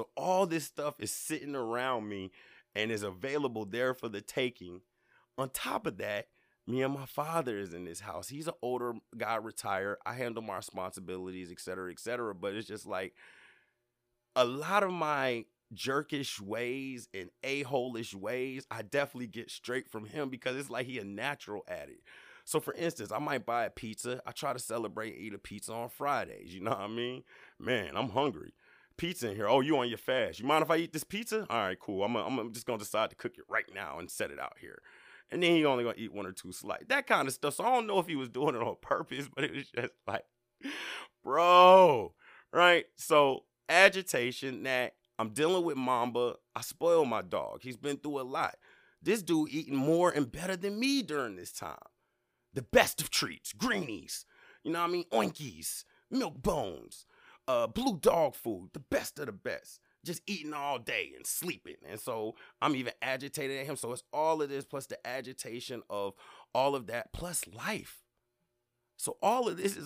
So all this stuff is sitting around me and is available there for the taking. On top of that, me and my father is in this house. He's an older guy, retired. I handle my responsibilities, et cetera, et cetera. But it's just like a lot of my jerkish ways and a-hole-ish ways, I definitely get straight from him because it's like he a natural at it. So for instance, I might buy a pizza. I try to celebrate eat a pizza on Fridays. You know what I mean? Man, I'm hungry. Pizza in here. Oh, you on your fast. You mind if I eat this pizza? All right, cool. I'm, a, I'm just gonna decide to cook it right now and set it out here. And then he only gonna eat one or two slices. That kind of stuff. So I don't know if he was doing it on purpose, but it was just like, bro, right? So agitation that I'm dealing with Mamba. I spoil my dog. He's been through a lot. This dude eating more and better than me during this time. The best of treats, greenies, you know what I mean? Oinkies, milk bones, uh, blue dog food, the best of the best. Just eating all day and sleeping. And so I'm even agitated at him. So it's all of this plus the agitation of all of that plus life. So all of this is